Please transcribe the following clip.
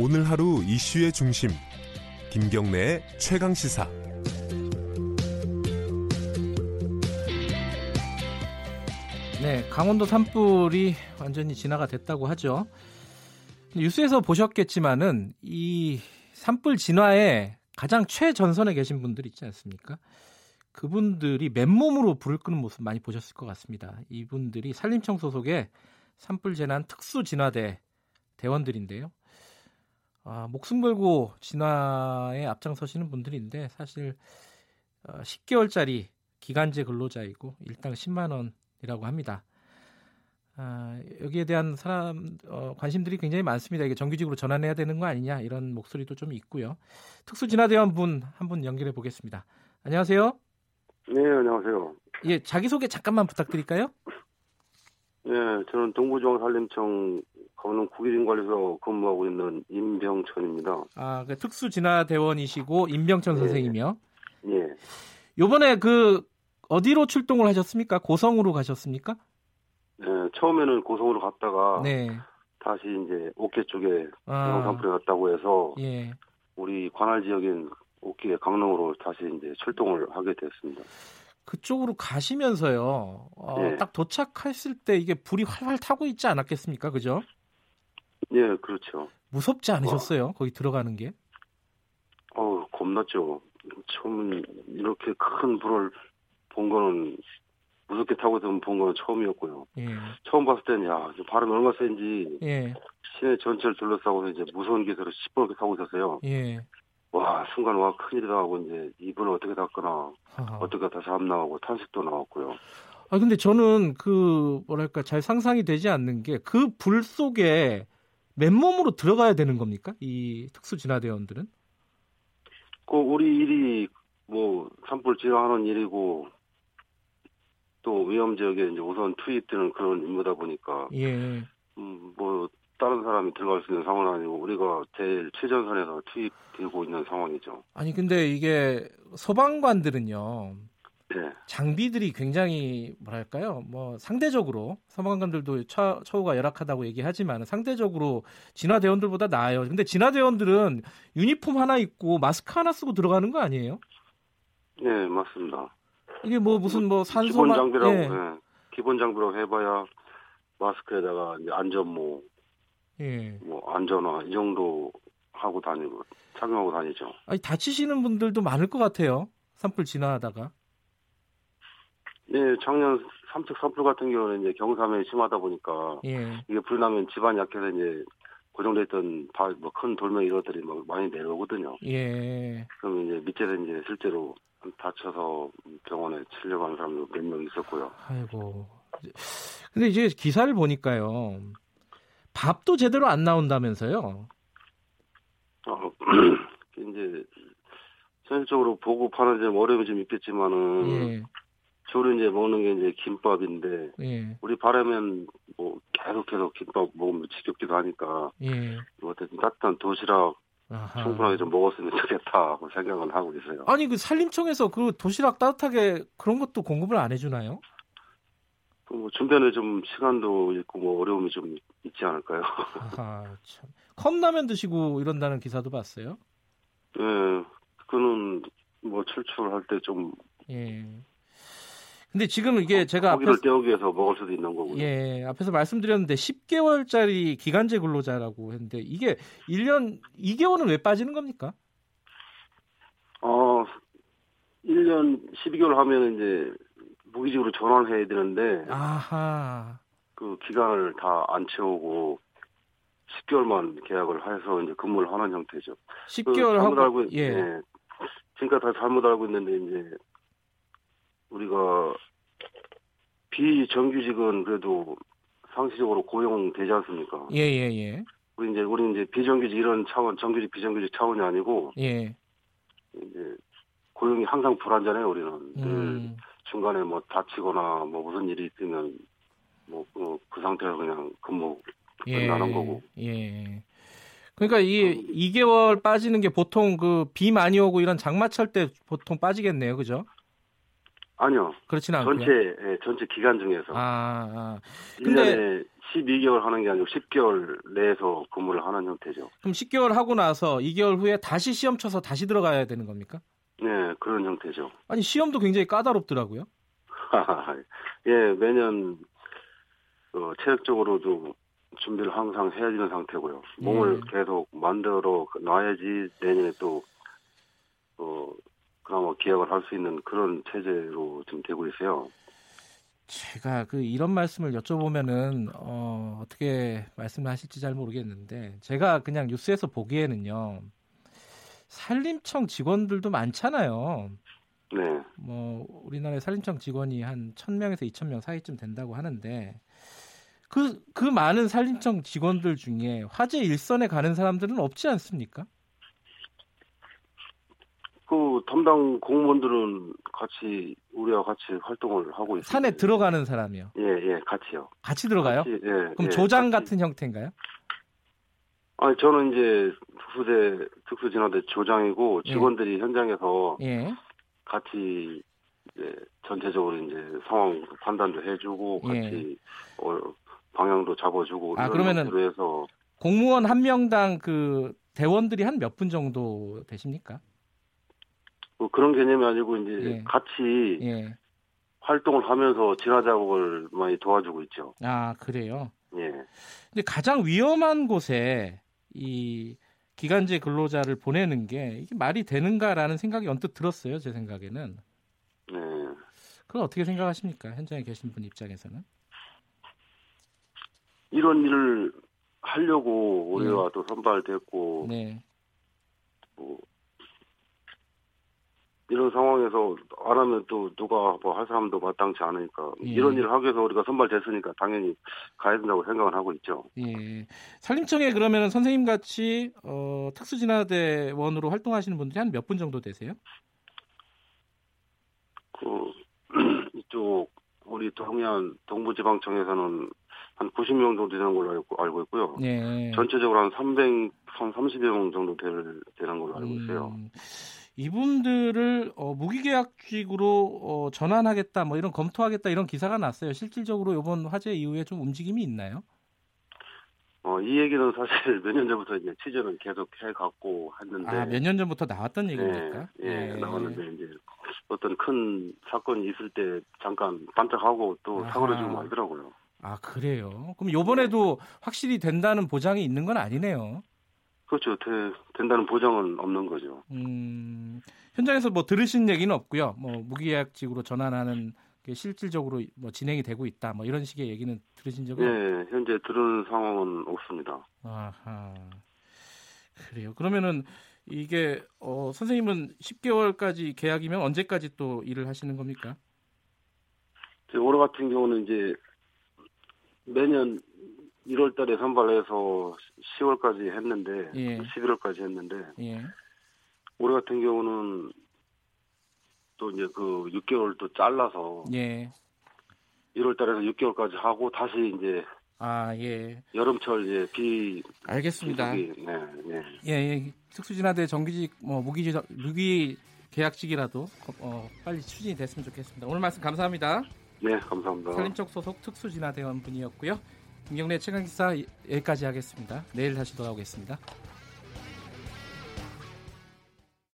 오늘 하루 이슈의 중심 김경래의 최강 시사 네, 강원도 산불이 완전히 진화가 됐다고 하죠. 뉴스에서 보셨겠지만은 이 산불 진화에 가장 최전선에 계신 분들 있지 않습니까? 그분들이 맨몸으로 불을 끄는 모습 많이 보셨을 것 같습니다. 이분들이 산림청 소속의 산불 재난 특수 진화대 대원들인데요. 아, 목숨 걸고 진화에 앞장서시는 분들인데 사실 어, 10개월짜리 기간제 근로자이고 일당 10만 원이라고 합니다. 아, 여기에 대한 사람 어, 관심들이 굉장히 많습니다. 이게 정규직으로 전환해야 되는 거 아니냐 이런 목소리도 좀 있고요. 특수 진화대원 분 한 분 연결해 보겠습니다. 안녕하세요. 네, 안녕하세요. 예, 자기 소개 잠깐만 부탁드릴까요? 네, 저는 동부중앙산림청 강릉 국일인관리소 근무하고 있는 임병천입니다. 아, 그 특수 진화 대원이시고 임병천 네. 선생님이요. 예. 요번에 그 어디로 출동을 하셨습니까? 고성으로 가셨습니까? 네, 처음에는 고성으로 갔다가 네. 다시 이제 옥계 쪽에 아, 영산풀에 갔다고 해서 예. 우리 관할 지역인 옥계 강릉으로 다시 이제 출동을 하게 됐습니다. 그쪽으로 가시면서요. 어, 네. 딱 도착했을 때 이게 불이 활활 타고 있지 않았겠습니까? 그죠? 예, 그렇죠. 무섭지 않으셨어요? 거기 들어가는 게? 어우, 겁났죠. 처음 이렇게 큰 불을 본 거는 무섭게 타고 본 거는 처음이었고요. 예. 처음 봤을 때는 야, 바람이 얼마나 센지 예. 시내 전체를 둘러싸고 이제 무서운 기세로 시뻘게 타고 있었어요. 예. 와 순간 와 큰일이다 하고 이제 이불을 어떻게 닦거나. 어떻게 다시 잠 나오고 탄식도 나왔고요. 아 근데 저는 그 뭐랄까 잘 상상이 되지 않는 게 그 불 속에 맨몸으로 들어가야 되는 겁니까? 이 특수 진화대원들은? 그 우리 일이 뭐 산불 진화하는 일이고 또 위험 지역에 이제 우선 투입되는 그런 임무다 보니까 예. 음, 뭐 다른 사람이 들어갈 수 있는 상황은 아니고 우리가 제일 최전선에서 투입되고 있는 상황이죠. 아니 근데 이게 소방관들은요. 네, 장비들이 굉장히 뭐랄까요? 뭐 상대적으로 소방관들도 처, 처우가 열악하다고 얘기하지만 상대적으로 진화 대원들보다 나아요. 근데 진화 대원들은 유니폼 하나 입고 마스크 하나 쓰고 들어가는 거 아니에요? 네 맞습니다. 이게 뭐 무슨 뭐 산소 기본 장비라고 예, 기본 장비라고 해봐야 마스크에다가 이제 안전모, 예. 뭐 안전화 이 정도 하고 다니고 착용하고 다니죠. 아니 다치시는 분들도 많을 것 같아요. 산불 진화하다가. 네, 작년 삼척 산불 같은 경우는 이제 경사면이 심하다 보니까 예. 이게 불나면 집안이 약해서 이제 고정돼 있던 뭐큰 돌멩이 이것들이 막 많이 내려오거든요. 예. 그럼 이제 밑에서 이제 실제로 다쳐서 병원에 치료하는 사람도 몇 명 있었고요. 아이고. 근데 이제 기사를 보니까요. 밥도 제대로 안 나온다면서요. 어, 이제 현실적으로 보급하는 좀 어려움이 좀 있겠지만은 예. 주로 이제 먹는 게 이제 김밥인데 예. 우리 바라면 뭐 계속해서 김밥 먹으면 지겹기도 하니까 예. 뭐 어쨌든 따뜻한 도시락 아하. 충분하게 좀 먹었으면 좋겠다 하고 생각은 하고 있어요. 아니 그 산림청에서 그 도시락 따뜻하게 그런 것도 공급을 안 해주나요? 그뭐 준비하는 좀 시간도 있고 뭐 어려움이 좀 있지 않을까요? 아하, 참. 컵라면 드시고 이런다는 기사도 봤어요. 예, 그거는 뭐 출출할 때 좀 예. 근데 지금 이게 제가 고기를 앞에서 떼우기 위해서 먹을 수도 있는 거고요. 예, 앞에서 말씀드렸는데 10개월짜리 기간제 근로자라고 했는데 이게 1년 2개월은 왜 빠지는 겁니까? 어, 1년 12개월 하면 이제 무기직으로 전환해야 되는데 아하. 그 기간을 다 안 채우고 10개월만 계약을 해서 이제 근무를 하는 형태죠. 그 10개월 잘못 하고 알고 있- 예. 예. 지금까지 다 잘못 알고 있는데 이제 우리가 비정규직은 그래도 상시적으로 고용되지 않습니까? 예, 예, 예. 우리 이제 우리 이제 비정규직 이런 차원, 정규직 비정규직 차원이 아니고 예. 이제 고용이 항상 불안잖아요. 우리는 늘 음. 중간에 뭐 다치거나 뭐 무슨 일이 있으면 뭐그 상태에서 그냥 근무 끝나는 거고. 예. 그러니까 이 2개월 빠지는 게 보통 그 비 많이 오고 이런 장마철 때 보통 빠지겠네요. 그죠? 아니요. 그렇지는 않고요. 전체 예, 전체 기간 중에서 아, 아. 1년에 12개월 하는 게 아니고 10개월 내에서 근무를 하는 형태죠. 그럼 10개월 하고 나서 2개월 후에 다시 시험 쳐서 다시 들어가야 되는 겁니까? 네, 그런 형태죠. 아니 시험도 굉장히 까다롭더라고요. 예, 매년 어, 체력적으로도 준비를 항상 해야 되는 상태고요. 몸을 음. 계속 만들어 놔야지 내년에 또 어, 그나마 기약을 할 수 있는 그런 체제로 지금 되고 있어요. 제가 그 이런 말씀을 여쭤보면은 어, 어떻게 말씀을 하실지 잘 모르겠는데 제가 그냥 뉴스에서 보기에는요 산림청 직원들도 많잖아요. 네, 뭐 우리나라의 산림청 직원이 한 1000명에서 2000명 사이쯤 된다고 하는데 그 그 많은 산림청 직원들 중에 화재 일선에 가는 사람들은 없지 않습니까? 그 담당 공무원들은 같이 우리와 같이 활동을 하고 있습니다. 산에 들어가는 사람이요. 예, 예, 같이요. 같이 들어가요? 같이, 예, 그럼 예, 조장 같이. 같은 형태인가요? 아니 저는 이제 특수대 특수진화대 조장이고 예. 직원들이 현장에서 예. 같이 이제 전체적으로 이제 상황 판단도 해주고 예. 같이 어, 방향도 잡아주고 아, 그러면은 해서 공무원 한 명당 그 대원들이 한 몇 분 정도 되십니까? 뭐 그런 개념이 아니고 이제 예. 같이 예. 활동을 하면서 진화 작업을 많이 도와주고 있죠. 아, 그래요. 예. 근데 가장 위험한 곳에 이 기간제 근로자를 보내는 게 이게 말이 되는가라는 생각이 언뜻 들었어요. 제 생각에는. 네. 그걸 어떻게 생각하십니까? 현장에 계신 분 입장에서는. 이런 일을 하려고 우리가 또 선발됐고 네. 뭐 이런 상황에서 안 하면 또 누가 뭐 할 사람도 마땅치 않으니까 예. 이런 일을 하기 위해서 우리가 선발됐으니까 당연히 가야 된다고 생각을 하고 있죠. 예. 산림청에 그러면 선생님 같이 어, 특수진화대원으로 활동하시는 분들이 한 몇 분 정도 되세요? 그 이쪽 우리 동해안 동부지방청에서는 한 90명 정도 되는 걸로 알고, 알고 있고요. 네. 전체적으로 한 300, 한 30여 명 정도 될, 되는 걸로 알고 있어요. 음, 이분들을 어, 무기계약직으로 어, 전환하겠다, 뭐 이런 검토하겠다 이런 기사가 났어요. 실질적으로 이번 화재 이후에 좀 움직임이 있나요? 어, 이 얘기는 사실 몇 년 전부터 이제 취재를 계속 해갖고 했는데. 아, 몇 년 전부터 나왔던 네, 얘기입니까? 예, 나왔는데 이제 어떤 큰 사건이 있을 때 잠깐 반짝하고 또 아하. 사고를 좀 말더라고요. 아, 그래요. 그럼 요번에도 확실히 된다는 보장이 있는 건 아니네요. 그렇죠. 되, 된다는 보장은 없는 거죠. 음, 현장에서 뭐 들으신 얘기는 없고요. 뭐 무기계약직으로 전환하는 게 실질적으로 뭐 진행이 되고 있다. 뭐 이런 식의 얘기는 들으신 적은 예, 현재 들은 상황은 없습니다. 아하. 그래요. 그러면은 이게 어, 선생님은 10개월까지 계약이면 언제까지 또 일을 하시는 겁니까? 제 올해 같은 경우는 이제 매년 1월 달에 선발해서 10월까지 했는데, 예. 11월까지 했는데, 예. 올해 같은 경우는 또 이제 그 6개월 또 잘라서 예. 1월 달에서 6개월까지 하고 다시 이제 아, 예. 여름철 이제 비 알겠습니다. 비- 네, 네. 예, 예. 특수진화대 정규직 뭐 무기 무기 계약직이라도 어, 빨리 추진이 됐으면 좋겠습니다. 오늘 말씀 감사합니다. 네, 감사합니다. 산림청 소속 특수진화대원 분이었고요. 김경래 최강 기사 여기까지 하겠습니다. 내일 다시 돌아오겠습니다.